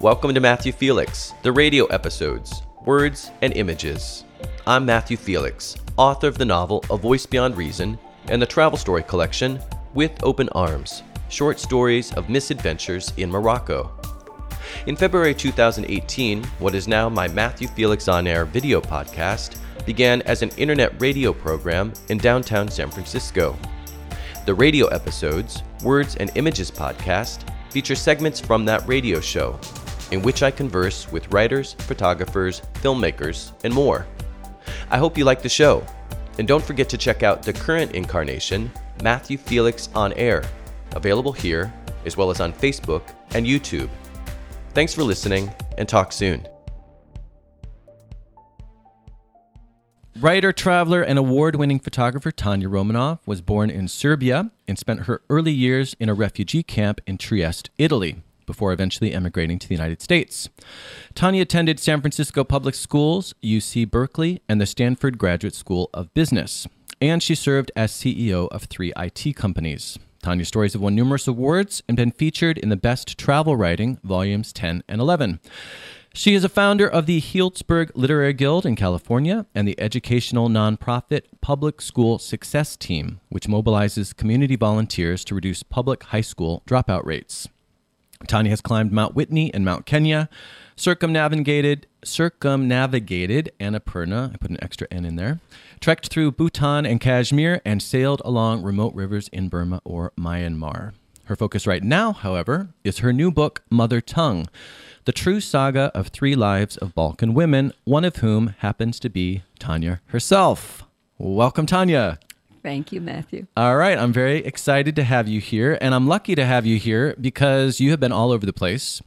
Welcome to Matthew Felix, the radio episodes, Words and Images. I'm Matthew Felix, author of the novel A Voice Beyond Reason and the travel story collection With Open Arms Short Stories of Misadventures in Morocco. In February 2018, what is now my Matthew Felix On Air video podcast began as an internet radio program in downtown San Francisco. The radio episodes, Words and Images podcast, feature segments from that radio show, in which I converse with writers, photographers, filmmakers, and more. I hope you like the show, and don't forget to check out the current incarnation, Matthew Felix On Air, available here, as well as on Facebook and YouTube. Thanks for listening, and talk soon. Writer, traveler, and award winning photographer Tanya Romanov was born in Serbia and spent her early years in a refugee camp in Trieste, Italy, before eventually emigrating to the United States. Tanya attended San Francisco Public Schools, UC Berkeley, and the Stanford Graduate School of Business, and she served as CEO of three IT companies. Tanya's stories have won numerous awards and been featured in the Best Travel Writing, volumes 10 and 11. She is a founder of the Healdsburg Literary Guild in California and the educational nonprofit Public School Success Team, which mobilizes community volunteers to reduce public high school dropout rates. Tanya has climbed Mount Whitney and Mount Kenya, circumnavigated circumnavigated Annapurna, I put an extra N in there, trekked through Bhutan and Kashmir, and sailed along remote rivers in Burma or Myanmar. Her focus right now, however, is her new book, Mother Tongue, the true saga of three lives of Balkan women, one of whom happens to be Tanya herself. Welcome, Tanya. Thank you, Matthew. All right, I'm very excited to have you here, and I'm lucky to have you here because you have been all over the place.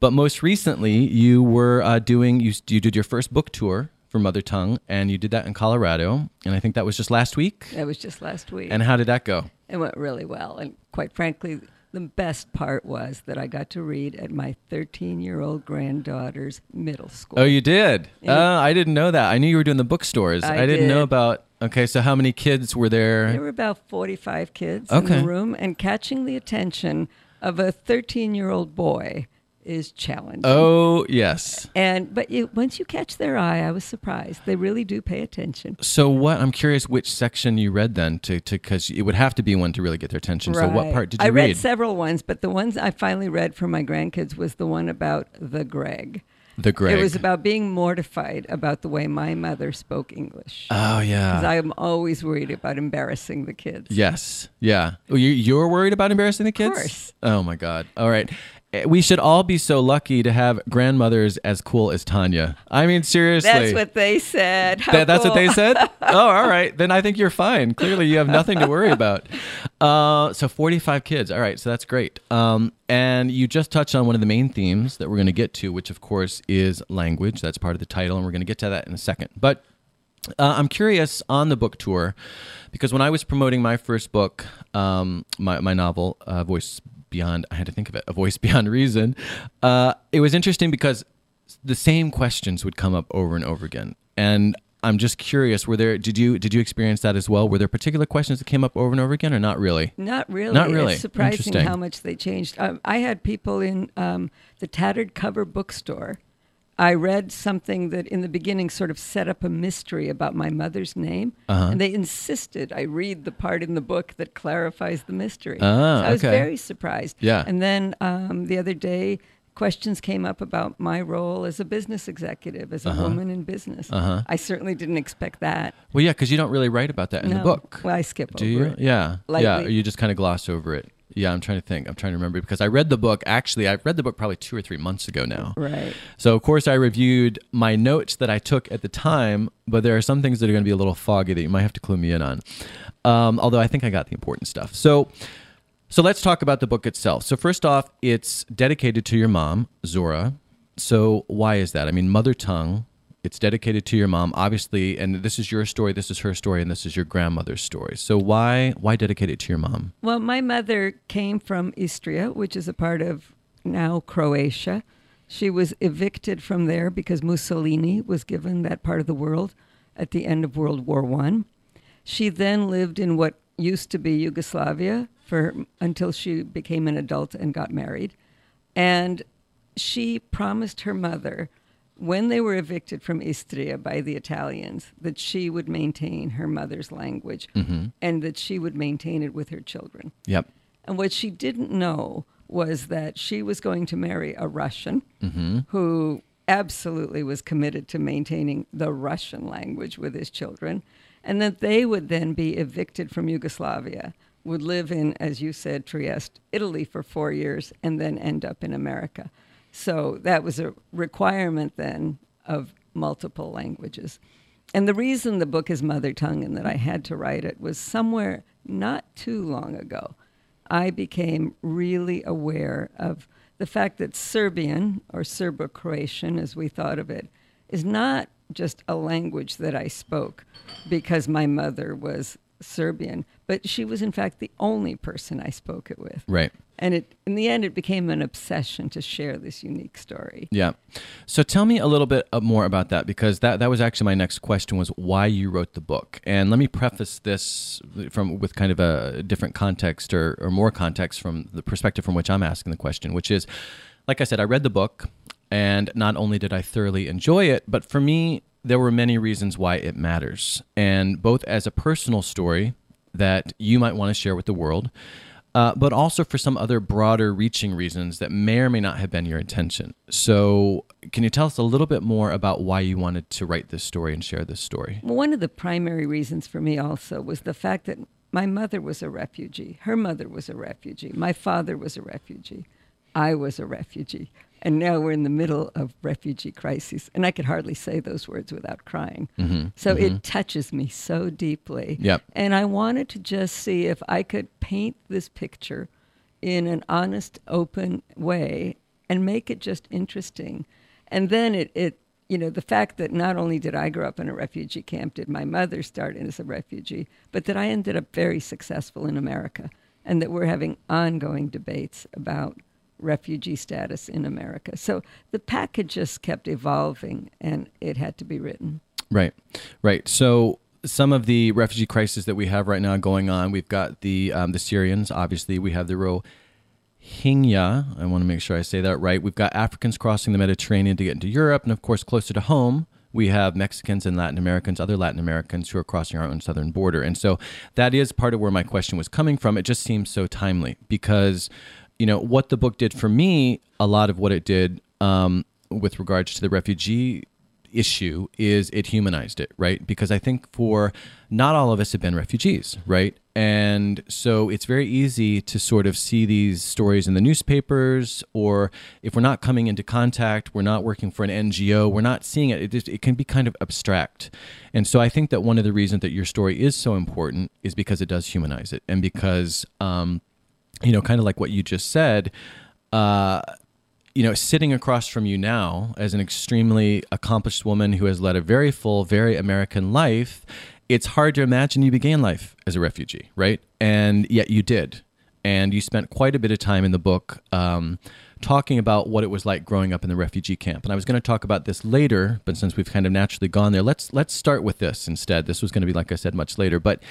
But most recently, you were uh, doing you, you did your first book tour for Mother Tongue, and you did that in Colorado, and I think that was just last week. That was just last week. And how did that go? it went really well, and quite frankly, the best part was that I got to read at my 13 year old granddaughter's middle school. Oh, you did? Uh, I didn't know that. I knew you were doing the bookstores. I didn't know about. Okay, so how many kids were there? There were about 45 kids in Okay. the room, and catching the attention of a 13 year old boy is challenging. Oh, yes. And but you, once you catch their eye, I was surprised. They really do pay attention. So what? I'm curious which section you read then, to to because it would have to be one to really get their attention. So what part did you I read read? several ones, but the ones I finally read for my grandkids was the one about the Greg. The Greg. It was about being mortified about the way my mother spoke English. Oh yeah. Because I'm always worried about embarrassing the kids. Yes. Yeah. You you're worried about embarrassing the kids? Of course. Oh my God. All right. Eh, We should all be so lucky to have grandmothers as cool as Tanya. I mean, seriously. That's what they said. That- that's what they said? oh, all right. Then I think you're fine. Clearly, you have nothing to worry about. Uh, so 45 kids. All right. So that's great. Um, and you just touched on one of the main themes that we're going to get to, which, of course, is language. That's part of the title. And we're going to get to that in a second. But uh, I'm curious on the book tour because when I was promoting my first book, um, my, my novel, uh, Voice Beyond, I had to think of it, A Voice Beyond Reason, uh, it was interesting because the same questions would come up over and over again. And I'm just curious, were there, did you, did you experience that as well? Were there particular questions that came up over and over again or not really? Not really. Not really. It's surprising how much they changed. Um, I had people in um, the Tattered Cover bookstore. I read something that in the beginning sort of set up a mystery about my mother's name, Uh-huh. and they insisted I read the part in the book that clarifies the mystery. Ah, so I was okay. very surprised. Yeah. And then um, the other day, questions came up about my role as a business executive, as a woman in business. Uh-huh. I certainly didn't expect that. Well, yeah, because you don't really write about that in the No. book. Well, I skip Do over you? it. Yeah. Yeah. Lightly. Or you just kind of gloss over it. Yeah, I'm trying to think. I'm trying to remember because I read the book. Actually, I read the book probably two or three months ago now. Right. So, of course, I reviewed my notes that I took at the time, but there are some things that are going to be a little foggy that you might have to clue me in on. Um, although I think I got the important stuff. So, so let's talk about the book itself. So, first off, it's dedicated to your mom, Zora. So, why is that? I mean, mother tongue. It's dedicated to your mom, obviously, and this is your story, this is her story, and this is your grandmother's story. So, why why dedicate it to your mom? Well, my mother came from Istria, which is a part of now Croatia. She was evicted from there because Mussolini was given that part of the world at the end of World War One. She then lived in what used to be Yugoslavia for until she became an adult and got married. And she promised her mother when they were evicted from Istria by the Italians that she would maintain her mother's language mm-hmm. and that she would maintain it with her children. Yep. And what she didn't know was that she was going to marry a Russian mm-hmm. who absolutely was committed to maintaining the Russian language with his children, and that they would then be evicted from Yugoslavia, would live in, as you said, Trieste, Italy for four years, and then end up in America. So that was a requirement then of multiple languages. And the reason the book is mother tongue and that I had to write it was somewhere not too long ago. I became really aware of the fact that Serbian, or Serbo Croatian as we thought of it, is not just a language that I spoke because my mother was Serbian, but she was in fact the only person I spoke it with. Right. And it, in the end, it became an obsession to share this unique story. Yeah. So tell me a little bit uh, more about that because that, that was actually my next question was why you wrote the book. And let me preface this from with kind of a different context or, or more context from the perspective from which I'm asking the question, which is, like I said, I read the book and not only did I thoroughly enjoy it, but for me, there were many reasons why it matters. And both as a personal story that you might want to share with the world, uh, but also for some other broader reaching reasons that may or may not have been your intention. So, can you tell us a little bit more about why you wanted to write this story and share this story? One of the primary reasons for me also was the fact that my mother was a refugee. Her mother was a refugee. My father was a refugee. I was a refugee. And now we're in the middle of refugee crises. And I could hardly say those words without crying. Mm-hmm. So it mm-hmm. touches me so deeply. Yep. And I wanted to just see if I could paint this picture in an honest, open way and make it just interesting. And then it, it you know, the fact that not only did I grow up in a refugee camp, did my mother start as a refugee, but that I ended up very successful in America and that we're having ongoing debates about refugee status in America. So the package just kept evolving and it had to be written. Right, right. So some of the refugee crisis that we have right now going on, we've got the um, the Syrians. Obviously, we have the Rohingya. I want to make sure I say that right. We've got Africans crossing the Mediterranean to get into Europe, and of course, closer to home. We have Mexicans and Latin Americans, other Latin Americans who are crossing our own southern border. And so that is part of where my question was coming from. It just seems so timely because, you know, what the book did for me, a lot of what it did um, with regards to the refugee issue is it humanized it, right? Because I think for not all of us have been refugees, right? And so it's very easy to sort of see these stories in the newspapers, or if we're not coming into contact, we're not working for an NGO, we're not seeing it. It, just, it can be kind of abstract. And so I think that one of the reasons that your story is so important is because it does humanize it, and because, um, you know, kind of like what you just said. Uh, you know, sitting across from you now as an extremely accomplished woman who has led a very full, very American life, it's hard to imagine you began life as a refugee, right? And yet you did. And you spent quite a bit of time in the book um, talking about what it was like growing up in the refugee camp. And I was going to talk about this later, but since we've kind of naturally gone there, let's let's start with this instead. This was going to be, like I said, much later. But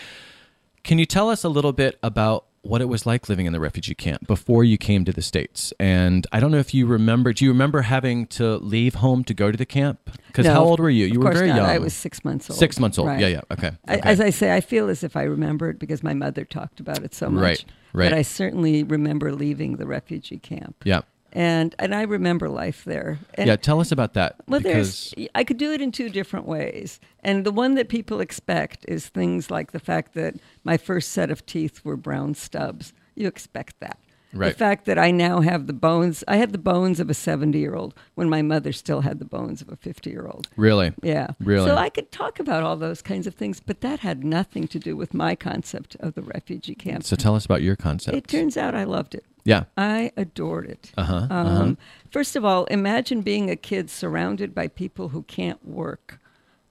can you tell us a little bit about what it was like living in the refugee camp before you came to the states. And I don't know if you remember. Do you remember having to leave home to go to the camp? Because No, how old were you? You were very not. young. I was six months old. six months old. Right. Yeah, yeah. Okay. I, okay. as I say, I feel as if I remember it because my mother talked about it so much. Right, right. But I certainly remember leaving the refugee camp. yeah, And and I remember life there. And yeah. Tell us about that. well, because there's I could do it in two different ways. And the one that people expect is things like the fact that my first set of teeth were brown stubs. You expect that. Right. The fact that I now have the bones, I had the bones of a 70 year old when my mother still had the bones of a 50 year old. really, Yeah. Really? So I could talk about all those kinds of things, but that had nothing to do with my concept of the refugee camp. so tell us about your concept. it turns out I loved it. yeah. I adored it. Uh-huh, Um, uh-huh. First of all, imagine being a kid surrounded by people who can't work.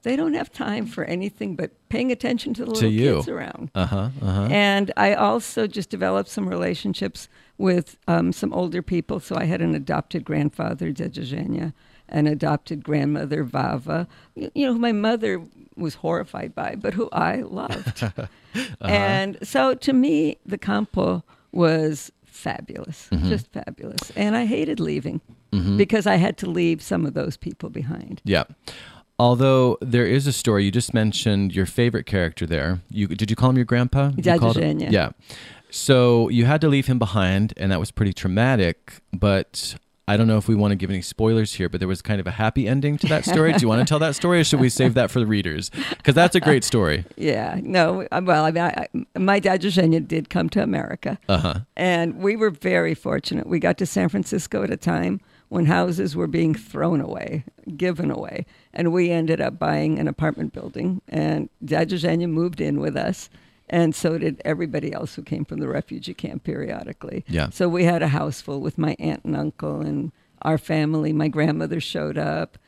They don't have time for anything but paying attention to the little you. kids around. Uh huh. Uh huh. And I also just developed some relationships with um, some older people. So I had an adopted grandfather, Dzedzenia, an adopted grandmother, Vava, you you know, who my mother was horrified by, but who I loved. And so to me, the campo was fabulous, just fabulous. And I hated leaving. because I had to leave some of those people behind. Yeah. Although there is a story, you just mentioned your favorite character there. You did you call him your grandpa? You him- Eugenia. Yeah. So you had to leave him behind, and that was pretty traumatic. But I don't know if we want to give any spoilers here, but there was kind of a happy ending to that story. Do you want to tell that story, or should we save that for the readers? Because that's a great story. Yeah, no, well, I mean, I, I, my dad Eugenia did come to America, Uh huh. and we were very fortunate. We got to San Francisco at a time when houses were being thrown away, given away, and we ended up buying an apartment building. And Eugenia moved in with us, and so did everybody else who came from the refugee camp periodically. Yeah. So we had a house full with my aunt and uncle and our family. My grandmother showed up.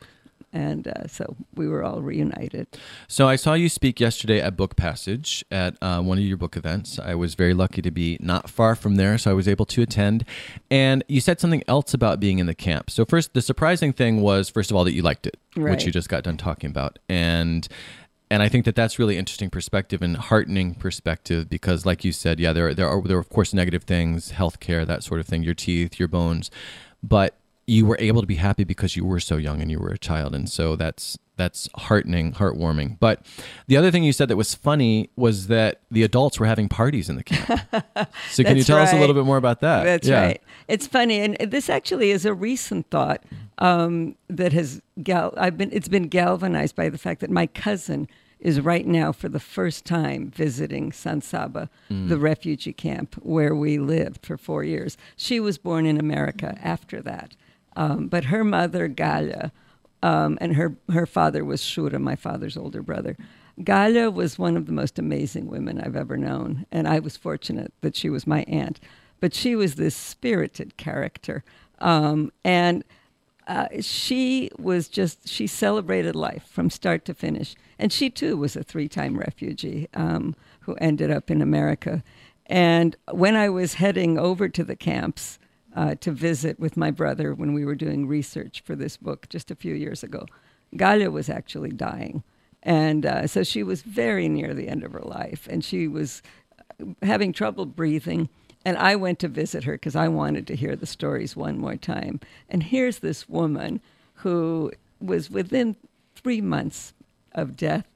And uh, so we were all reunited. So I saw you speak yesterday at Book Passage at uh, one of your book events. I was very lucky to be not far from there, so I was able to attend. And you said something else about being in the camp. So first, the surprising thing was, first of all, that you liked it, which you just got done talking about, and and I think that that's really interesting perspective and heartening perspective because, like you said, yeah, there there are there are of course negative things, healthcare, that sort of thing, your teeth, your bones, but you were able to be happy because you were so young and you were a child and so that's that's heartening heartwarming but the other thing you said that was funny was that the adults were having parties in the camp so can you tell us a little bit more about that That's Yeah. right. It's funny, and this actually is a recent thought um, that has gal- I've been. It's been galvanized by the fact that my cousin is right now for the first time visiting San Sabba, the refugee camp where we lived for four years. She was born in America after that, um, but her mother Galia. Um, and her, her father was Shura, my father's older brother. Galia was one of the most amazing women I've ever known, and I was fortunate that she was my aunt. But she was this spirited character, um, and uh, she was just she celebrated life from start to finish. And she too was a three-time refugee um, who ended up in America. And when I was heading over to the camps uh, to visit with my brother when we were doing research for this book just a few years ago, Galia was actually dying. And uh, so she was very near the end of her life, and she was having trouble breathing. And I went to visit her because I wanted to hear the stories one more time. And here's this woman who was within three months of death.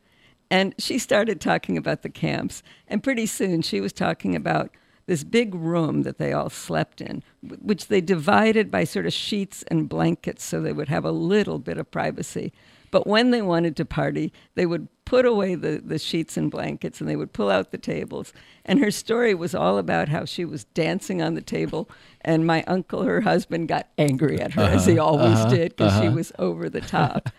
And she started talking about the camps. And pretty soon she was talking about this big room that they all slept in, which they divided by sort of sheets and blankets so they would have a little bit of privacy. But when they wanted to party, they would put away the, the sheets and blankets and they would pull out the tables. And her story was all about how she was dancing on the table, and my uncle, her husband, got angry at her, as he uh-huh. always uh-huh. did, because she uh-huh. was over the top.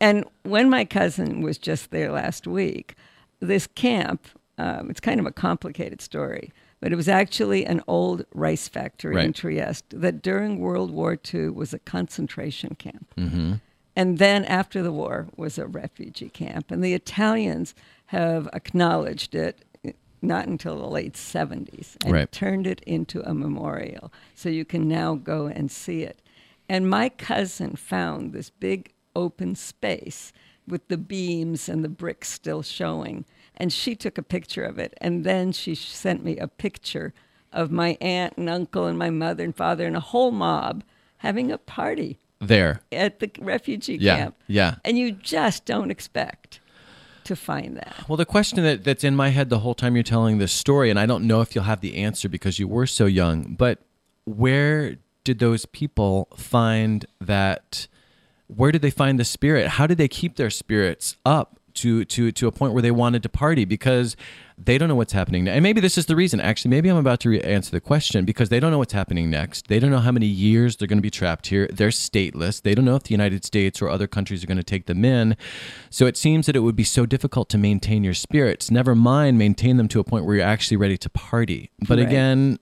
and when my cousin was just there last week, this camp, um, it's kind of a complicated story, but it was actually an old rice factory in Trieste that during World War II was a concentration camp. Mm-hmm. And then after the war was a refugee camp. And the Italians have acknowledged it not until the late 70s and Right. turned it into a memorial. So you can now go and see it. And my cousin found this big open space with the beams and the bricks still showing. And she took a picture of it. And then she sent me a picture of my aunt and uncle and my mother and father and a whole mob having a party there at the refugee Yeah, camp. yeah. And you just don't expect to find that. Well, the question that, that's in my head the whole time you're telling this story, and I don't know if you'll have the answer because you were so young, but where did those people find that? Where did they find the spirit? How did they keep their spirits up to to to a point where they wanted to party? Because they don't know what's happening. And maybe this is the reason. Actually, maybe I'm about to re- answer the question because they don't know what's happening next. They don't know how many years they're going to be trapped here. They're stateless. They don't know if the United States or other countries are going to take them in. So it seems that it would be so difficult to maintain your spirits. Never mind maintain them to a point where you're actually ready to party. But Right. again,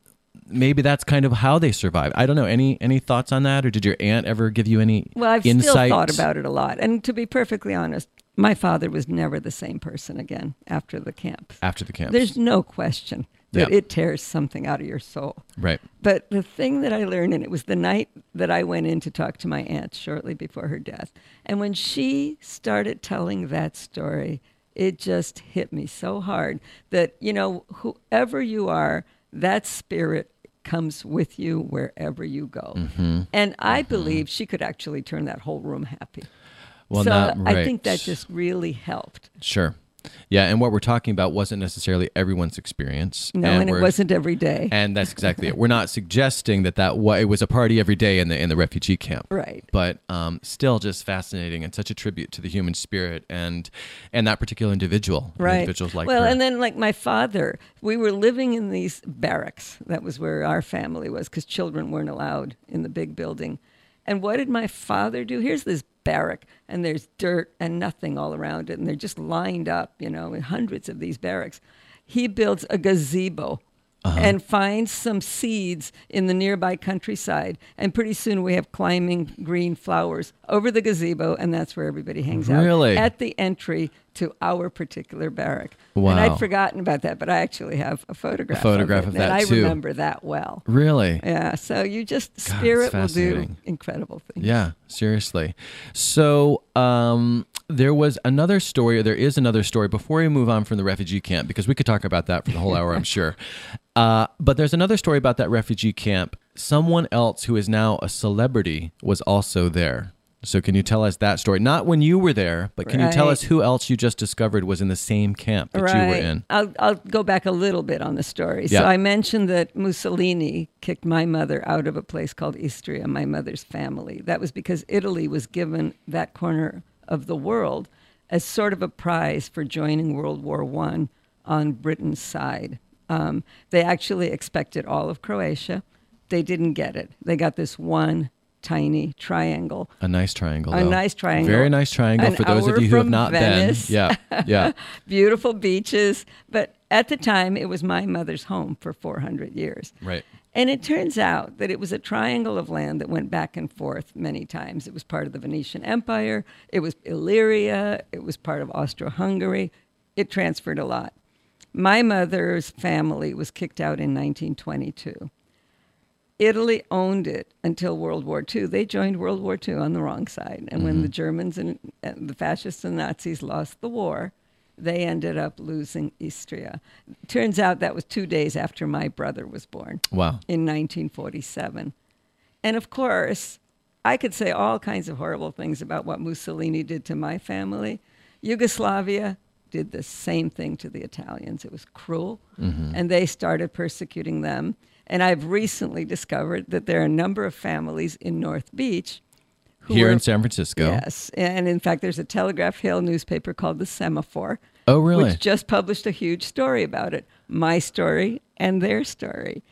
maybe that's kind of how they survive. I don't know. Any any thoughts on that, or did your aunt ever give you any Well, I've insight? still thought about it a lot. And to be perfectly honest, my father was never the same person again after the camp. after the camp. There's no question that Yeah. it tears something out of your soul. right. But the thing that I learned, and it was the night that I went in to talk to my aunt shortly before her death, and when she started telling that story, it just hit me so hard that, you know, whoever you are, that spirit comes with you wherever you go. Mm-hmm. And I believe she could actually turn that whole room happy. Well, so not I think that just really helped. Sure. Yeah, and what we're talking about wasn't necessarily everyone's experience. No, and, it wasn't every day. And that's exactly it. We're not suggesting that that wa- it was a party every day in the in the refugee camp. Right. But um, still, just fascinating and such a tribute to the human spirit and and that particular individual. right. Individuals like well, her. and then like my father, we were living in these barracks. That was where our family was because children weren't allowed in the big building. And what did my father do? Here's this barrack, and there's dirt and nothing all around it, and they're just lined up, you know, in hundreds of these barracks. He builds a gazebo. And finds some seeds in the nearby countryside, and pretty soon we have climbing green flowers over the gazebo, and that's where everybody hangs Really? out at the entry to our particular barrack. Wow. And I'd forgotten about that, but I actually have a photograph. photograph of, of that, and I too. remember that well. really. Yeah. So you just God, spirit will do incredible things. Yeah, seriously. So um, there was another story, or there is another story before we move on from the refugee camp, because we could talk about that for the whole hour, I'm sure. Uh, but there's another story about that refugee camp. Someone else who is now a celebrity was also there. So can you tell us that story? Not when you were there, but can you tell us who else you just discovered was in the same camp that you were in? I'll, I'll go back a little bit on the story. Yeah. So I mentioned that Mussolini kicked my mother out of a place called Istria, my mother's family. That was because Italy was given that corner of the world as sort of a prize for joining World War One on Britain's side. Um, they actually expected all of Croatia. They didn't get it. They got this one tiny triangle A nice triangle. A though. nice triangle. Very nice triangle An for those of you who have not Venice. been. Yeah, yeah. beautiful beaches. But at the time, it was my mother's home for 400 years. Right. And it turns out that it was a triangle of land that went back and forth many times. It was part of the Venetian Empire, it was Illyria, it was part of Austro Hungary. It transferred a lot. My mother's family was kicked out in 1922. Italy owned it until World War II. They joined World War II on the wrong side. And when mm-hmm. the Germans and, and the fascists and Nazis lost the war, they ended up losing Istria. Turns out that was two days after my brother was born Wow. in 1947. And of course, I could say all kinds of horrible things about what Mussolini did to my family. Yugoslavia did the same thing to the Italians. It was cruel, mm-hmm. and they started persecuting them. And I've recently discovered that there are a number of families in North Beach Here were- in San Francisco. Yes, and in fact, there's a Telegraph Hill newspaper called the Semaphore, Oh, really? which just published a huge story about it. My story and their story.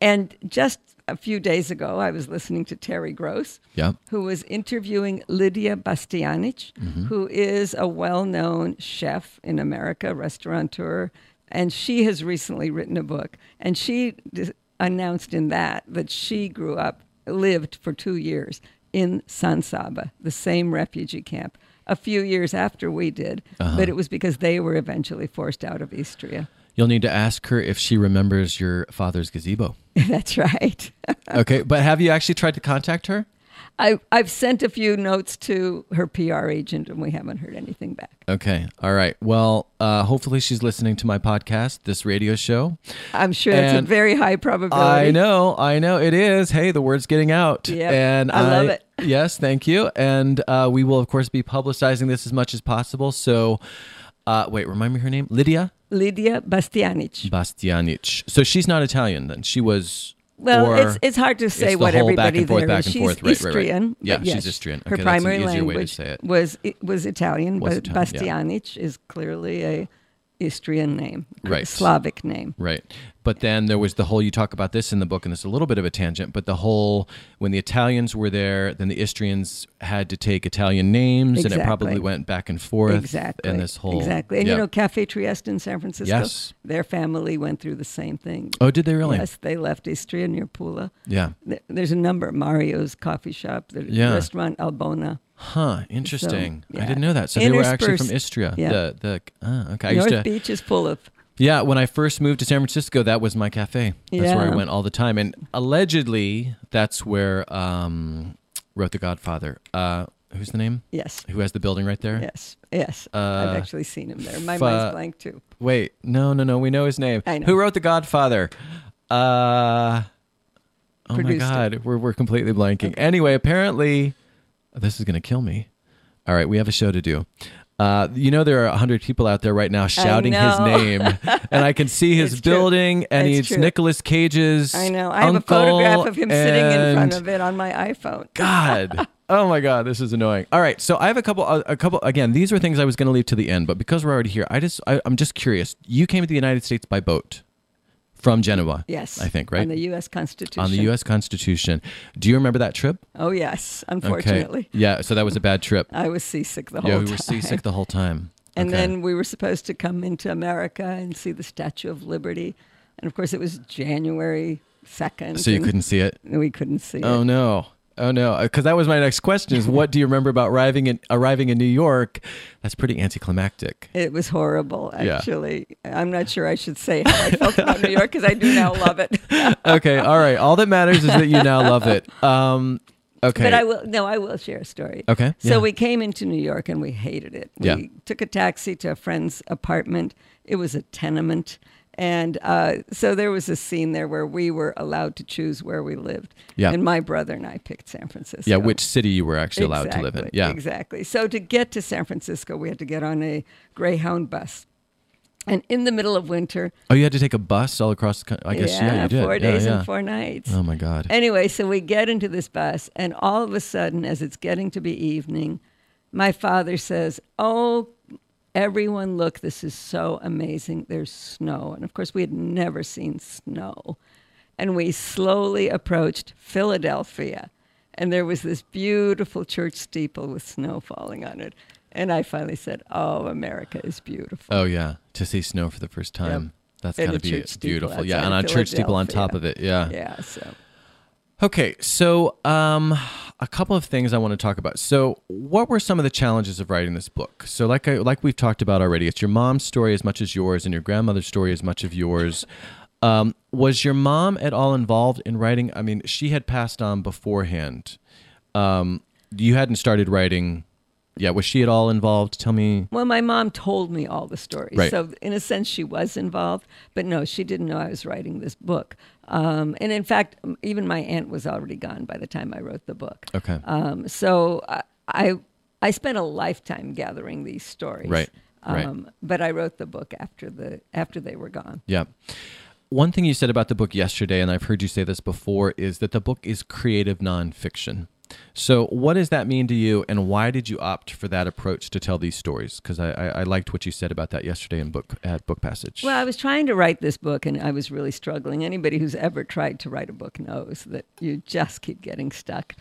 And just a few days ago, I was listening to Terry Gross, Yeah. who was interviewing Lidia Bastianich, mm-hmm. who is a well known chef in America, restaurateur. And she has recently written a book. And she d- announced in that that she grew up, lived for two years in San Sabba, the same refugee camp, a few years after we did. But uh-huh. it was because they were eventually forced out of Istria. You'll need to ask her if she remembers your father's gazebo. That's right. Okay, but have you actually tried to contact her? I, I've sent a few notes to her PR agent, and we haven't heard anything back. Okay, all right. Well, uh, hopefully she's listening to my podcast, this radio show. I'm sure that's a very high probability. I know, I know it is. Hey, the word's getting out. Yep, and I love it. Yes, thank you. And uh, we will, of course, be publicizing this as much as possible. So, uh, wait, remind me her name? Lidia Lidia Bastianich. Bastianich. So she's not Italian then. She was. Well, or it's it's hard to say what back everybody forth, there is. and She's forth. Right, right, right. Istrian. Yeah, but she's yes, Istrian. Her Okay, primary easier way to language was it was Italian, Was but Italian, yeah. Bastianich is clearly a Istrian name, Right. Slavic name. Right. But then there was the whole, you talk about this in the book, and it's a little bit of a tangent, but the whole, when the Italians were there, then the Istrians had to take Italian names, and it probably went back and forth. Exactly. And this whole. exactly, and yeah. you know, Cafe Trieste in San Francisco. Yes. their family went through the same thing. Oh, did they really? Yes, they left Istria near Pula. Yeah. There's a number. Mario's coffee shop. The Yeah. restaurant Albona. Huh. Interesting. I yeah. didn't know that. So they were actually from Istria. yeah. The the. ah, okay. I used North to. Beach is full of. Yeah, when I first moved to San Francisco, that was my cafe. That's where I went all the time, and allegedly, that's where um, wrote The Godfather. Uh, who's the name? Yes. Who has the building right there? Yes. Yes. Uh, I've actually seen him there. My fa- mind's blank too. Wait, no, no, no. We know his name. I know. Who wrote The Godfather? Uh, Oh my produced it. God, we're we're completely blanking. Anyway, apparently, this is gonna kill me. All right, we have a show to do. Uh, you know there are hundred people out there right now shouting his name, and I can see his It's true. building, and It's it's true. Nicolas Cage's. I know. I have a photograph of him sitting in front of it on my iPhone. God. Oh my God, this is annoying. All right, so I have a couple. A, a couple. Again, these were things I was going to leave to the end, but because we're already here, I just I, I'm just curious. You came to the United States by boat from Genoa. Yes. I think right On the U.S. Constitution. on the U.S. Constitution. Do you remember that trip? Oh, yes. Unfortunately. Okay. Yeah. So that was a bad trip. I was seasick the whole time. Yeah, we were seasick the whole time. And Okay. then we were supposed to come into America and see the Statue of Liberty. And of course, it was January 2nd. So you couldn't see it. We couldn't see Oh it. no. Oh no. Because that was my next question: is what do you remember about arriving in arriving in New York? That's pretty anticlimactic. It was horrible, Yeah. actually. I'm not sure I should say how I felt about New York because I do now love it. Okay. All right. All that matters is that you now love it. Um. Okay. But I will, no, I will share a story. Okay, So yeah. we came into New York and we hated it. We Yeah. took a taxi to a friend's apartment. It was a tenement. And uh, so there was a scene there where we were allowed to choose where we lived. Yeah. And my brother and I picked San Francisco. yeah. Which city you were actually allowed to live in? Exactly, Yeah. Exactly. So to get to San Francisco, we had to get on a Greyhound bus. And in the middle of winter, Oh, you had to take a bus all across the country. I guess yeah, you did. four Yeah, days yeah. and four nights. Oh my God. Anyway, so we get into this bus, and all of a sudden, as it's getting to be evening, my father says, Oh, everyone, look, this is so amazing. There's snow. And of course, we had never seen snow. And we slowly approached Philadelphia, and there was this beautiful church steeple with snow falling on it. And I finally said, Oh, America is beautiful. Oh yeah, to see snow for the first time. That's And got to be beautiful. Yeah, and a church steeple on top of it. Yeah. Yeah, so. Okay, so um, a couple of things I want to talk about. So, what were some of the challenges of writing this book? So, like I, like we've talked about already, it's your mom's story as much as yours, and your grandmother's story as much of yours. Um, was your mom at all involved in writing? I mean, she had passed on beforehand. Um, you hadn't started writing. Yeah, was she at all involved? Tell me. Well, my mom told me all the stories. Right. So, in a sense, she was involved, but no, she didn't know I was writing this book. Um, and in fact, even my aunt was already gone by the time I wrote the book. Okay. Um, so, I, I, I spent a lifetime gathering these stories. Right, right. Um, But I wrote the book after the after they were gone. Yeah. One thing you said about the book yesterday, and I've heard you say this before, is that the book is creative nonfiction. So, what does that mean to you, and why did you opt for that approach to tell these stories? Because I, I, I liked what you said about that yesterday in book at Book Passage. Well, I was trying to write this book and I was really struggling. Anybody who's ever tried to write a book knows that you just keep getting stuck.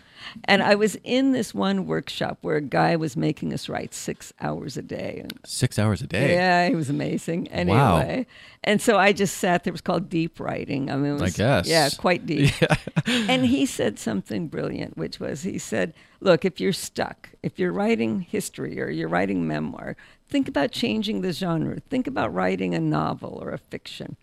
And I was in this one workshop where a guy was making us write six hours a day. And Six hours a day. yeah, he was amazing. Wow. And so I just sat there. It was called deep writing. I mean, it I was, guess. yeah, quite deep. Yeah. and he said something brilliant, which was he said, "Look, if you're stuck, if you're writing history or you're writing memoir, think about changing the genre. Think about writing a novel or a fiction."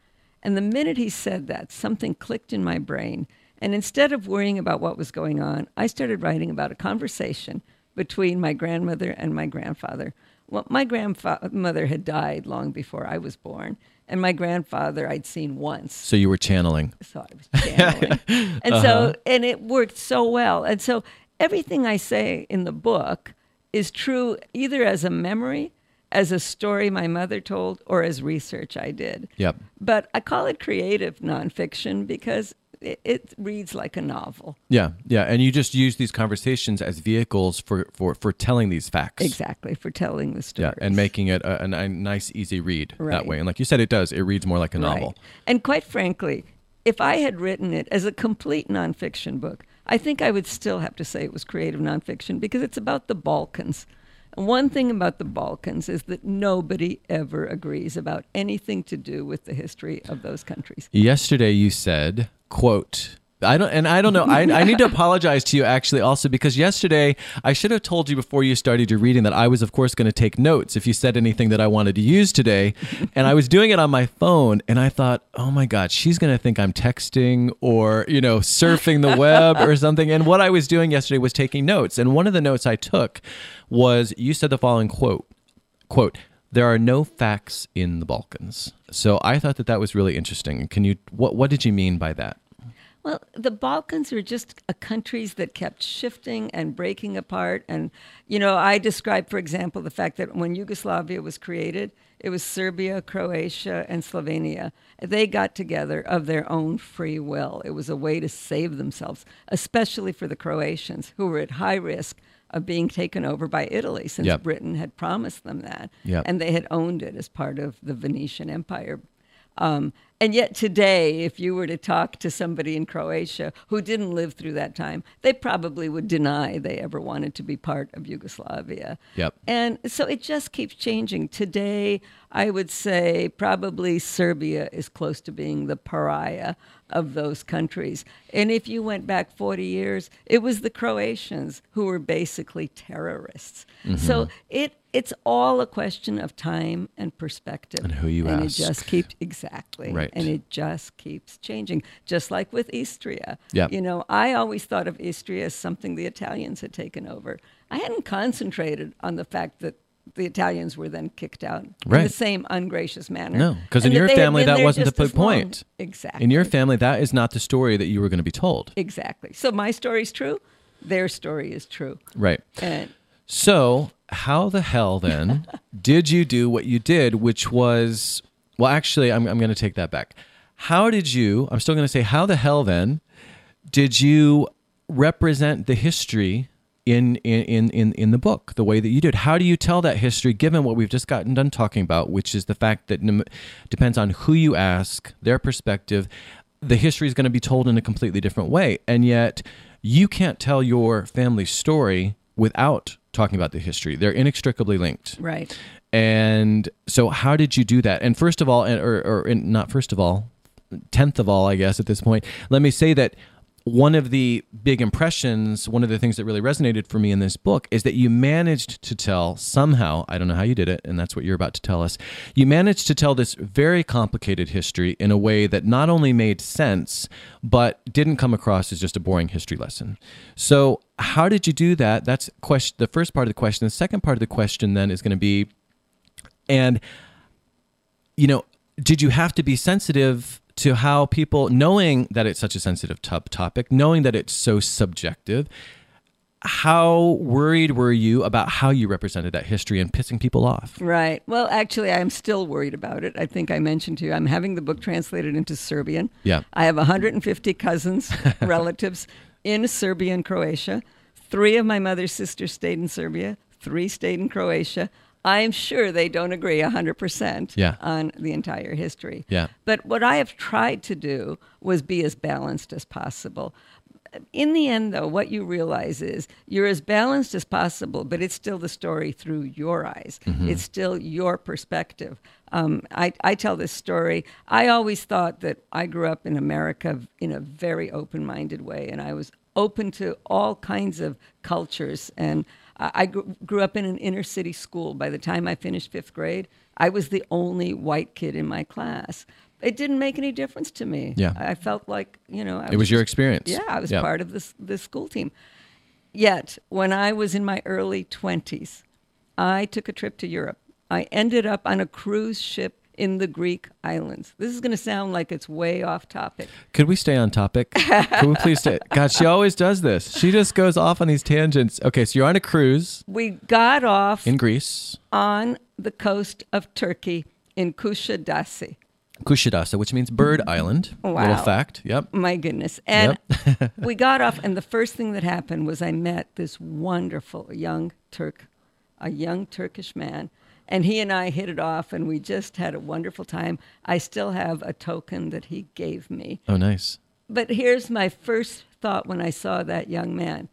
And the minute he said that, something clicked in my brain. And instead of worrying about what was going on, I started writing about a conversation between my grandmother and my grandfather. Well, my grandmother had died long before I was born, and my grandfather I'd seen once So, you were channeling. so I was channeling. and so, uh-huh. and it worked so well. And so, everything I say in the book is true either as a memory, as a story my mother told, or as research I did. Yep. But I call it creative nonfiction because it, it reads like a novel. Yeah, yeah. And you just use these conversations as vehicles for, for, for telling these facts. Exactly, for telling the story. Yeah, and making it a, a, a nice, easy read that way. And like you said, it does. It reads more like a novel. Right. And quite frankly, if I had written it as a complete nonfiction book, I think I would still have to say it was creative nonfiction because it's about the Balkans. And one thing about the Balkans is that nobody ever agrees about anything to do with the history of those countries. Yesterday you said, quote, I don't, and I don't know. I, I need to apologize to you actually also because yesterday I should have told you before you started your reading that I was, of course, going to take notes if you said anything that I wanted to use today. and I was doing it on my phone and I thought, oh my God, she's going to think I'm texting or, you know, surfing the web or something. And what I was doing yesterday was taking notes. And one of the notes I took was you said the following quote, quote, there are no facts in the Balkans. So I thought that that was really interesting. Can you, what, what did you mean by that? Well, the Balkans are just countries that kept shifting and breaking apart. And, you know, I describe, for example, the fact that when Yugoslavia was created, it was Serbia, Croatia, and Slovenia. They got together of their own free will. It was a way to save themselves, especially for the Croatians, who were at high risk of being taken over by Italy since Yep. Britain had promised them that. Yep. And they had owned it as part of the Venetian Empire. Um, and yet today, if you were to talk to somebody in Croatia who didn't live through that time, they probably would deny they ever wanted to be part of Yugoslavia. Yep. And so it just keeps changing. Today, I would say probably Serbia is close to being the pariah of those countries. And if you went back 40 years, it was the Croatians who were basically terrorists. Mm-hmm. So it it's all a question of time and perspective. And who you and ask. it just keeps exactly. Right. And it just keeps changing. Just like with Istria. Yep. You know, I always thought of Istria as something the Italians had taken over. I hadn't concentrated on the fact that the Italians were then kicked out in the same ungracious manner. No, because in your family, that wasn't the point. Exactly. In your family, that is not the story that you were going to be told. exactly. So my story's true. Their story is true. Right. And So, how the hell then did you do what you did, which was, well, actually, I'm, I'm going to take that back. How did you, I'm still going to say, how the hell then did you represent the history in, in, in, in, the book the way that you did? How do you tell that history given what we've just gotten done talking about, which is the fact that depends on who you ask, their perspective, the history is going to be told in a completely different way. And yet, you can't tell your family story without talking about the history. They're inextricably linked. right. And so, how did you do that? And first of all, or, or not first of all, tenth of all, I guess at this point, let me say that one of the big impressions, one of the things that really resonated for me in this book is that you managed to tell somehow, I don't know how you did it, and that's what you're about to tell us. You managed to tell this very complicated history in a way that not only made sense, but didn't come across as just a boring history lesson. So, how did you do that? That's question the first part of the question. The second part of the question then is going to be and you know, did you have to be sensitive to how people, knowing that it's such a sensitive top topic, knowing that it's so subjective, how worried were you about how you represented that history and pissing people off? Right. Well, actually, I'm still worried about it. I think I mentioned to you, I'm having the book translated into Serbian. Yeah. I have 150 cousins, relatives in Serbia and Croatia. Three of my mother's sisters stayed in Serbia, three stayed in Croatia. I'm sure they don't agree 100% Yeah. on the entire history. Yeah. But what I have tried to do was be as balanced as possible. In the end, though, what you realize is you're as balanced as possible, but it's still the story through your eyes. It's still your perspective. Um, I, I tell this story. I always thought that I grew up in America in a very open minded way, and I was open to all kinds of cultures. And I grew, up in an inner city school. By the time I finished fifth grade, I was the only white kid in my class. It didn't make any difference to me. Yeah. I felt like, you know, I It was your experience. Yeah, I was Yeah. part of this this school team. Yet, when I was in my early 20s, I took a trip to Europe. I ended up on a cruise ship in the Greek islands. This is going to sound like it's way off topic. Could we stay on topic? Could we please stay? God, she always does this. She just goes off on these tangents. Okay, so you're on a cruise We got off in Greece, on the coast of Turkey in Kushadasi. Kushadasa, which means bird island. Wow. Little fact. Yep. My goodness. And we got off, and the first thing that happened was I met this wonderful young Turk, a young Turkish man. And he and I hit it off, and we just had a wonderful time. I still have a token that he gave me. Oh, nice. But here's my first thought when I saw that young man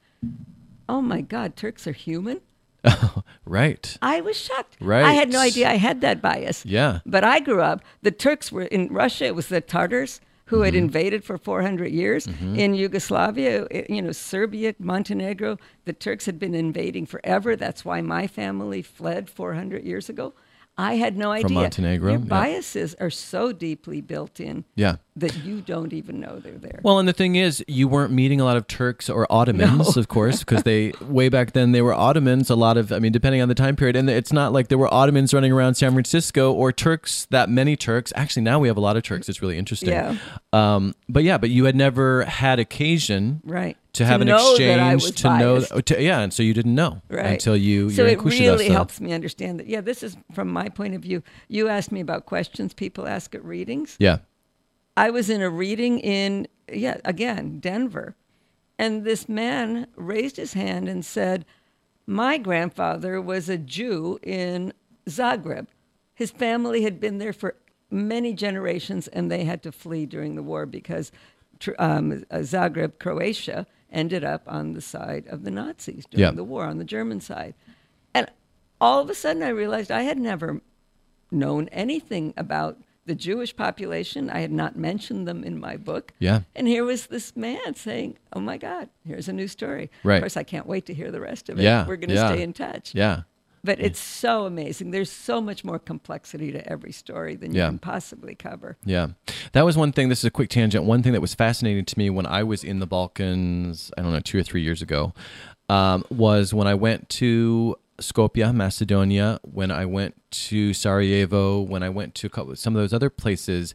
Oh my God, Turks are human? Oh, right. I was shocked. Right. I had no idea I had that bias. Yeah. But I grew up, the Turks were in Russia, it was the Tartars who had Mm-hmm. invaded for 400 years. In Yugoslavia, you know, Serbia, Montenegro, the Turks had been invading forever. That's why my family fled 400 years ago. I had no idea. Montenegro, Your yeah. biases are so deeply built in Yeah. that you don't even know they're there. Well, and the thing is, you weren't meeting a lot of Turks or Ottomans, No. of course, because they way back then they were Ottomans. A lot of, I mean, depending on the time period, and it's not like there were Ottomans running around San Francisco or Turks that many Turks. Actually, now we have a lot of Turks. It's really interesting. Yeah. Um, but yeah, but you had never had occasion right. To have an know that I exchange to know, biased. to, yeah, and so you didn't know Right. until you. so it really so- helps me understand that. Yeah, this is from my point of view. You asked me about questions people ask at readings. Yeah. I was in a reading in, yeah, again, Denver. And this man raised his hand and said, My grandfather was a Jew in Zagreb. His family had been there for many generations and they had to flee during the war because um, Zagreb, Croatia, ended up on the side of the Nazis during Yeah. the war, on the German side. And all of a sudden I realized I had never known anything about the Jewish population. I had not mentioned them in my book. Yeah. And here was this man saying, Oh my God, here's a new story. Right. Of course, I can't wait to hear the rest of it. Yeah, We're going to yeah. stay in touch. Yeah. But it's so amazing. There's so much more complexity to every story than Yeah. you can possibly cover. Yeah. That was one thing. This is a quick tangent. One thing that was fascinating to me when I was in the Balkans, I don't know, two or three years ago, um, was when I went to Skopje, Macedonia, when I went to Sarajevo, when I went to some of those other places.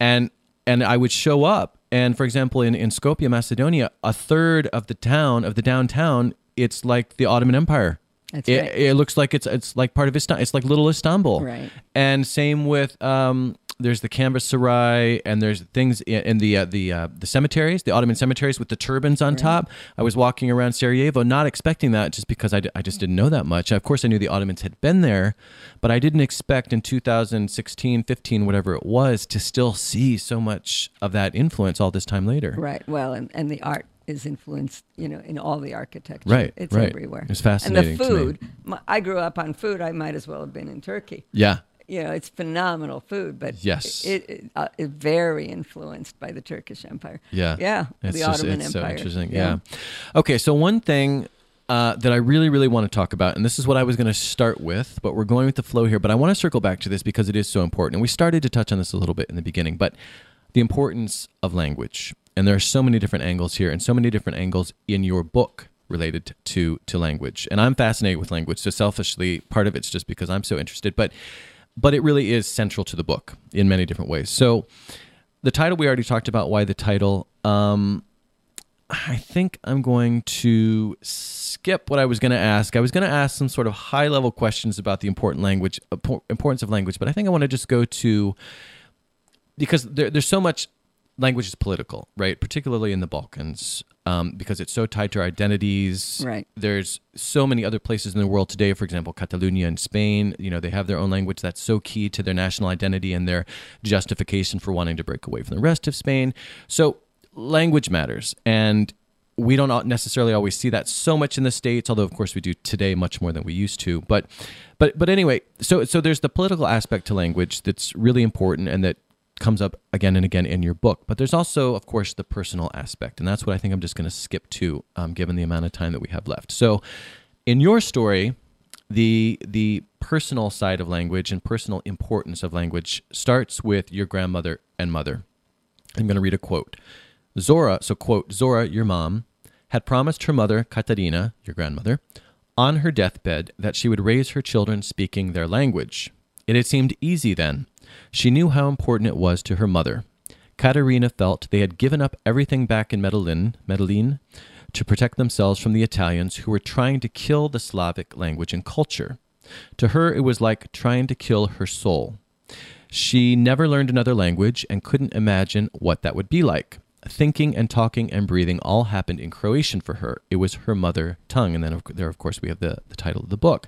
And and I would show up. And for example, in, in Skopje, Macedonia, a third of the town, of the downtown, it's like the Ottoman Empire. That's it, right. it looks like it's it's like part of Istanbul. It's like little Istanbul. Right. And same with um, there's the caravanserai, and there's things in, in the uh, the uh, the cemeteries, the Ottoman cemeteries with the turbans on top. I was walking around Sarajevo, not expecting that, just because I, d- I just didn't know that much. Of course, I knew the Ottomans had been there, but I didn't expect in 2016, 15, whatever it was, to still see so much of that influence all this time later. Right. Well, and, and the art is influenced, you know, in all the architecture. Right, It's right. everywhere. It's fascinating And the food, my, I grew up on food. I might as well have been in Turkey. Yeah. You know, it's phenomenal food, but Yes. it, it, uh, it very influenced by the Turkish Empire. Yeah. Yeah. It's the just, Ottoman it's Empire. so interesting. Yeah. Okay, so one thing uh, that I really, really want to talk about, and this is what I was going to start with, but we're going with the flow here. But I want to circle back to this because it is so important. And we started to touch on this a little bit in the beginning, but the importance of language. And there are so many different angles here, and so many different angles in your book related to to language. And I'm fascinated with language. So selfishly, part of it's just because I'm so interested, but but it really is central to the book in many different ways. So the title we already talked about why the title um i think i'm going to skip what i was going to ask i was going to ask some sort of high level questions about the important language importance of language but i think i want to just go to because there, there's so much language is political right? Particularly in the balkans um, because it's so tied to our identities. Right. there's so many other places in the world today for example catalonia in spain you know they have their own language that's so key to their national identity and their justification for wanting to break away from the rest of spain. So language matters and we don't necessarily always see that so much in the states although of course we do today much more than we used to but but but anyway so so there's the political aspect to language that's really important and that comes up again and again in your book but there's also of course the personal aspect and that's what i think i'm just going to skip to um, given the amount of time that we have left so in your story the the personal side of language and personal importance of language starts with your grandmother and mother i'm going to read a quote Zora, so quote, Zora, your mom, had promised her mother, Katarina, your grandmother, on her deathbed that she would raise her children speaking their language. It had seemed easy then. She knew how important it was to her mother. Katerina felt they had given up everything back in Medulin, Medulin to protect themselves from the Italians who were trying to kill the Slavic language and culture. To her, it was like trying to kill her soul. She never learned another language and couldn't imagine what that would be like. Thinking and talking and breathing all happened in Croatian for her. It was her mother tongue. And then there, of course, we have the, the title of the book.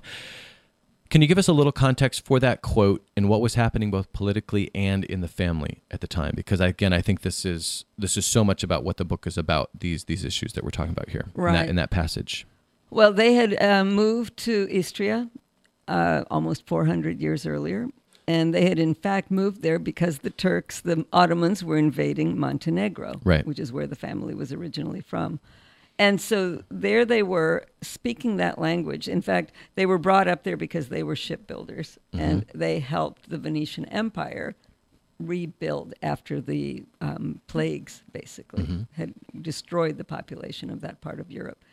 Can you give us a little context for that quote and what was happening both politically and in the family at the time? Because again, I think this is this is so much about what the book is about. These these issues that we're talking about here in, that, in that passage. Well, they had uh, moved to Istria uh, almost 400 years earlier. And they had, in fact, moved there because the Turks, the Ottomans, were invading Montenegro, Right. which is where the family was originally from. And so there they were speaking that language. In fact, they were brought up there because they were shipbuilders and they helped the Venetian Empire rebuild after the um, plagues, basically, had destroyed the population of that part of Europe.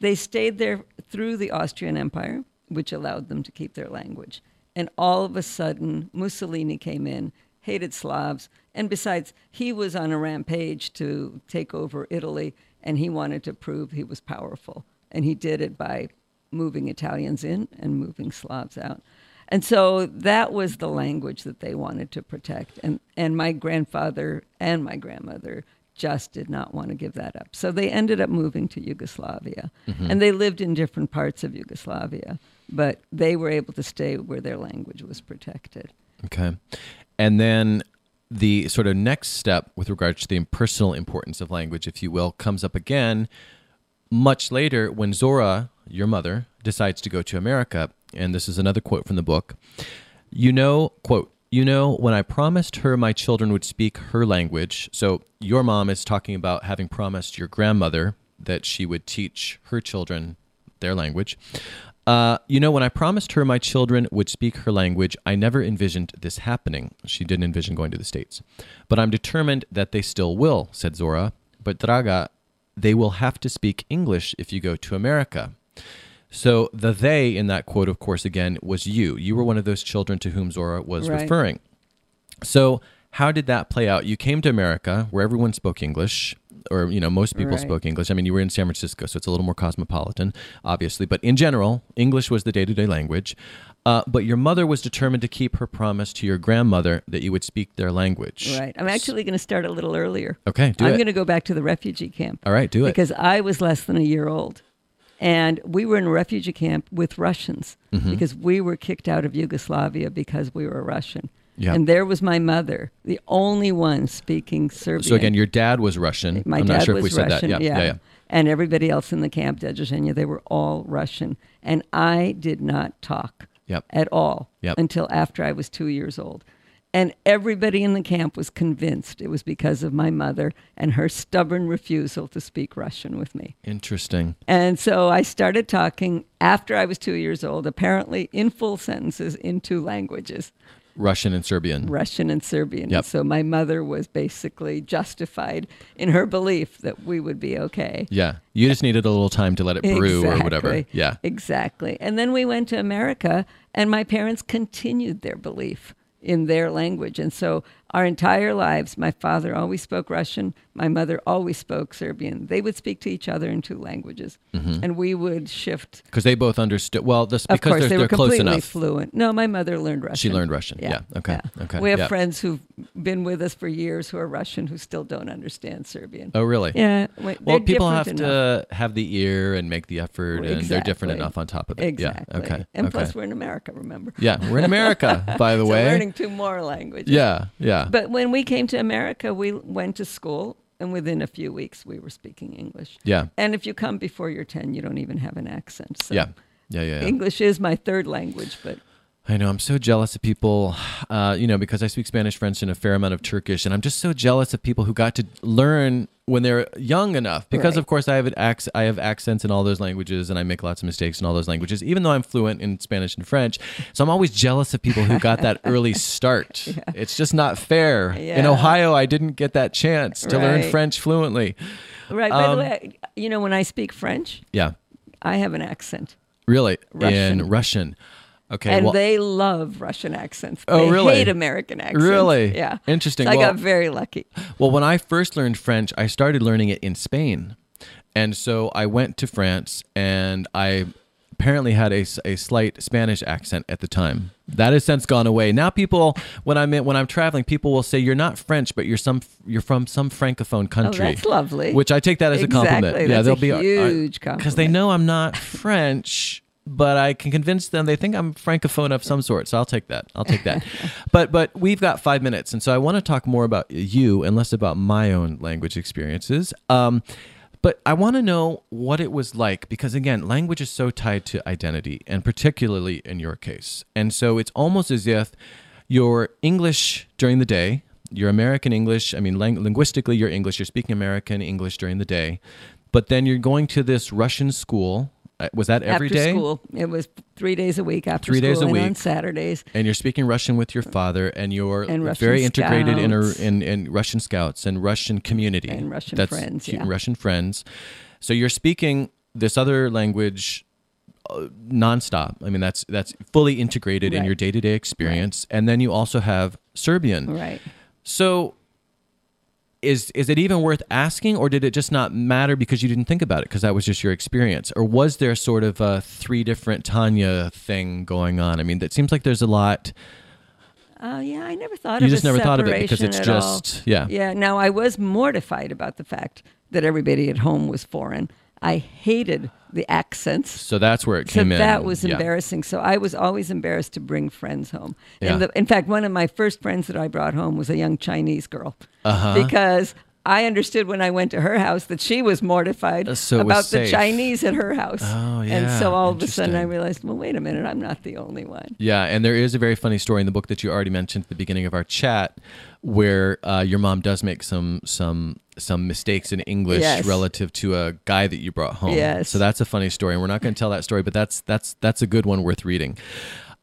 They stayed there through the Austrian Empire, which allowed them to keep their language. And all of a sudden, Mussolini came in, hated Slavs, and besides, he was on a rampage to take over Italy, and he wanted to prove he was powerful. And he did it by moving Italians in and moving Slavs out. And so that was the language that they wanted to protect. And, and my grandfather and my grandmother just did not want to give that up. So they ended up moving to Yugoslavia. Mm-hmm. And they lived in different parts of Yugoslavia, but they were able to stay where their language was protected. Okay. And then the sort of next step with regards to the personal importance of language, if you will, comes up again much later when Zora, your mother, decides to go to America. And this is another quote from the book. You know, quote, you know, when I promised her my children would speak her language, so your mom is talking about having promised your grandmother that she would teach her children their language. Uh, you know, when I promised her my children would speak her language, I never envisioned this happening. She didn't envision going to the States. But I'm determined that they still will, said Zora. But Draga, they will have to speak English if you go to America. So the they in that quote, of course, again, was you. You were one of those children to whom Zora was Right. referring. So how did that play out? You came to America where everyone spoke English, or you know most people Right. spoke English. I mean, you were in San Francisco, so it's a little more cosmopolitan, obviously. But in general, English was the day-to-day language. Uh, but your mother was determined to keep her promise to your grandmother that you would speak their language. Right. I'm actually going to start a little earlier. Okay, do I'm it. going to go back to the refugee camp. All right, do it. Because I was less than a year old. And we were in a refugee camp with Russians Mm-hmm. because we were kicked out of Yugoslavia because we were Russian. Yeah. And there was my mother, the only one speaking Serbian. So again, your dad was Russian. my I'm dad not sure was if we said Russian. that. Yeah, yeah, yeah. And everybody else in the camp, Dejazhenya, they were all Russian. And I did not talk Yep. at all Yep. until after I was two years old. And everybody in the camp was convinced it was because of my mother and her stubborn refusal to speak Russian with me. Interesting. And so I started talking after I was two years old, apparently in full sentences in two languages. Russian and Serbian. Russian and Serbian. Yep. So my mother was basically justified in her belief that we would be okay. Yeah. You just needed a little time to let it brew or whatever. Yeah. Exactly. And then we went to America, and my parents continued their belief in their language. And so our entire lives, my father always spoke Russian, my mother always spoke Serbian. They would speak to each other in two languages, mm-hmm. and we would shift. Because they both understood. Well, this Of because course, they're, they they're were close completely enough. fluent. No, my mother learned Russian. She learned Russian. Yeah. Okay. Okay. We have Yeah. friends who've been with us for years who are Russian who still don't understand Serbian. Oh, really? Yeah. we- Well, people have enough. to have the ear and make the effort, and they're different enough on top of it. Exactly. Yeah. Okay. And okay. plus, we're in America, remember? yeah, we're in America, by the so way. learning two more languages. Yeah. Yeah. But when we came to America, we went to school, and within a few weeks, we were speaking English. yeah. And if you come before you're 10, you don't even have an accent. So Yeah. Yeah. Yeah. yeah. English is my third language, but I know. I'm so jealous of people, uh, you know, because I speak Spanish, French, and a fair amount of Turkish, and I'm just so jealous of people who got to learn when they're young enough. Because Right. of course I have an acc- I have accents in all those languages, and I make lots of mistakes in all those languages, even though I'm fluent in Spanish and French. So I'm always jealous of people who got that early start. It's just not fair. In Ohio, I didn't get that chance to learn French fluently. right. By Um, the way, you know, when I speak French, Yeah, I have an accent. really Russian. in Russian. Okay, and well, they love Russian accents. Oh, they really? hate American accents. Really? Yeah. Interesting. So I Well- got very lucky. Well, when I first learned French, I started learning it in Spain. And so I went to France and I apparently had a, a slight Spanish accent at the time. That has since gone away. Now people when I'm in, when I'm traveling, people will say you're not French, but you're some you're from some francophone oh, country. Oh, that's lovely. Which I take that as a compliment. Exactly. Yeah, That's they'll a be huge because they know I'm not French, but I can convince them they think I'm francophone of some sort. So I'll take that. I'll take that. but but we've got five minutes, and so I want to talk more about you and less about my own language experiences. Um, but I want to know what it was like because again, language is so tied to identity, and particularly in your case. And so it's almost as if your English during the day, your American English, I mean, ling- linguistically, you're English, you're speaking American English during the day. but then you're going to this Russian school. Uh, Was that every after day? school. It was three days a week after Three school days a and on. Saturdays. And you're speaking Russian with your father, and you're And Russian very integrated in, a, Scouts. in in Russian Scouts and Russian community And Russian That's friends, cute, yeah. Russian friends. So you're speaking this other language uh, nonstop. I mean, that's that's fully integrated in Right. your day to day experience, and then you also have Serbian. Right. So. Is is it even worth asking, or did it just not matter because you didn't think about it because that was just your experience, or was there sort of a three different Tanya thing going on? I mean, that seems like there's a lot. Oh yeah, I never thought of it. You just never thought of it because it's at all. just- yeah. Yeah. Now I was mortified about the fact that everybody at home was foreign. I hated the accents. So that's where it So came in. that was Yeah. embarrassing. So I was always embarrassed to bring friends home. Yeah. And the, in fact, one of my first friends that I brought home was a young Chinese girl Uh-huh. because I understood when I went to her house that she was mortified Uh, so it was about the. Chinese at her house. Oh, And so all of a sudden I realized, well, wait a minute, I'm not the only one. Yeah, and there is a very funny story in the book that you already mentioned at the beginning of our chat, where uh, your mom does make some some some mistakes in English Yes. relative to a guy that you brought home. Yes. So that's a funny story, and we're not going to tell that story, but that's that's that's a good one worth reading.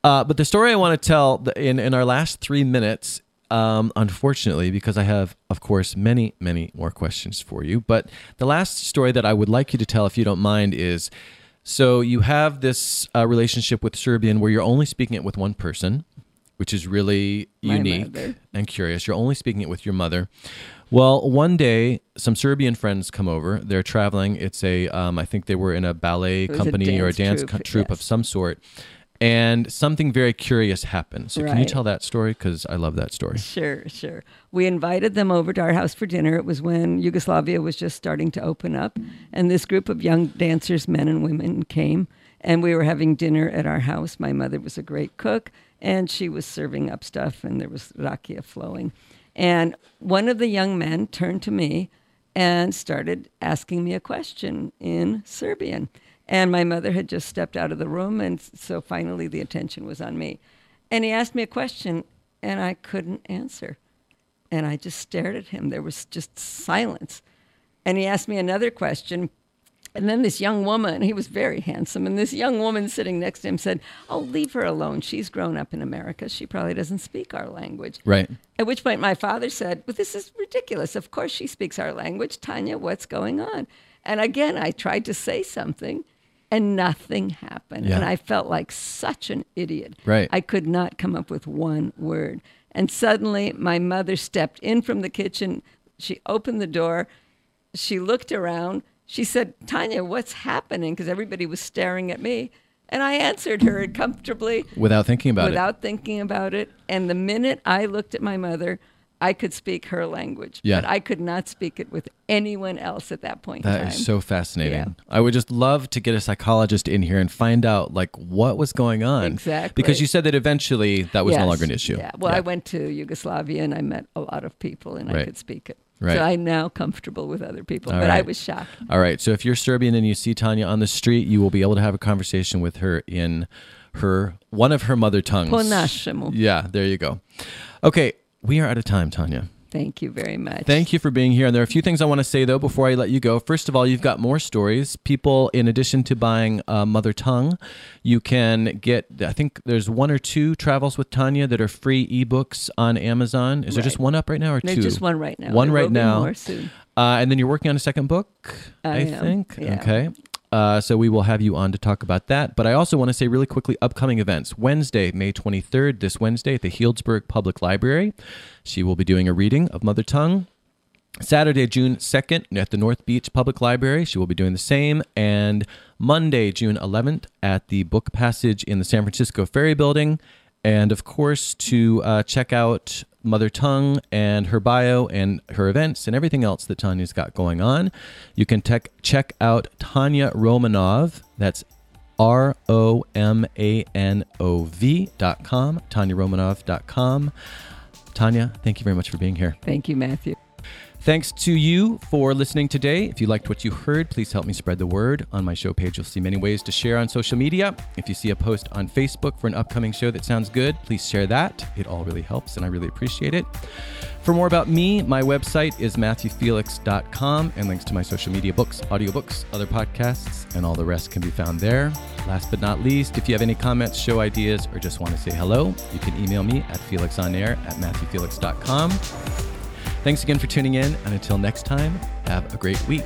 Uh, but the story I want to tell in in our last three minutes. Um, unfortunately, because I have, of course, many, many more questions for you. But the last story that I would like you to tell, if you don't mind, is so you have this uh, relationship with Serbian where you're only speaking it with one person, which is really My unique mother. and curious. You're only speaking it with your mother. Well, one day, some Serbian friends come over. They're traveling. It's a, um, I think they were in a ballet was a company or a dance troupe, co- troupe of some sort. And something very curious happened. So, can you tell that story? Because I love that story. Sure, sure. We invited them over to our house for dinner. It was when Yugoslavia was just starting to open up, and this group of young dancers, men and women, came, and we were having dinner at our house. My mother was a great cook, and she was serving up stuff, and there was rakia flowing. And one of the young men turned to me and started asking me a question in Serbian. And my mother had just stepped out of the room, and so finally the attention was on me. And he asked me a question, and I couldn't answer. And I just stared at him. There was just silence. And he asked me another question. And then this young woman, he was very handsome, and this young woman sitting next to him said, Oh, leave her alone. She's grown up in America. She probably doesn't speak our language. Right. At which point my father said, Well, this is ridiculous. Of course she speaks our language. Tanya, what's going on? And again, I tried to say something and nothing happened. Yeah. And I felt like such an idiot. Right. I could not come up with one word. And suddenly my mother stepped in from the kitchen. She opened the door. She looked around. She said, Tanya, what's happening? Because everybody was staring at me. And I answered her comfortably Without thinking about it. without thinking about it. And the minute I looked at my mother, I could speak her language. Yeah. But I could not speak it with anyone else at that point in That time. is so fascinating. Yeah. I would just love to get a psychologist in here and find out like what was going on. Exactly. Because you said that eventually that was no longer an issue. Yeah. Well, I went to Yugoslavia and I met a lot of people and Right. I could speak it. Right. So I'm now comfortable with other people. All but I was shocked. All right. So if you're Serbian and you see Tanya on the street, you will be able to have a conversation with her in her one of her mother tongues. Po našemu. Yeah, there you go. Okay, we are out of time, Tanya. Thank you very much. Thank you for being here. And there are a few things I want to say though before I let you go. First of all, you've got more stories. People, in addition to buying uh, Mother Tongue, you can get. I think there's one or two travels with Tanya that are free ebooks on Amazon. Is there just one up right now or There's two? just one right now. One There right now. More soon. Uh, and then you're working on a second book, I, I think. yeah. Okay. Uh, so we will have you on to talk about that. But I also want to say really quickly upcoming events. Wednesday, May 23rd, this Wednesday at the Healdsburg Public Library. She will be doing a reading of Mother Tongue. Saturday, June 2nd, at the North Beach Public Library. She will be doing the same. And Monday, June 11th, at the Book Passage in the San Francisco Ferry Building. And of course, to uh, check out Mother Tongue and her bio and her events and everything else that Tanya's got going on, you can tech check out Tanya Romanov. That's R O M A N O V dot com, TanyaRomanov dot com. Tanya, thank you very much for being here. Thank you, Matthew. Thanks to you for listening today. If you liked what you heard, please help me spread the word. On my show page, you'll see many ways to share on social media. If you see a post on Facebook for an upcoming show that sounds good, please share that. It all really helps, and I really appreciate it. For more about me, my website is matthewfelix.com, and links to my social media books, audiobooks, other podcasts, and all the rest can be found there. Last but not least, if you have any comments, show ideas, or just want to say hello, you can email me at felixonair at matthewfelix.com. Thanks again for tuning in, and until next time, have a great week.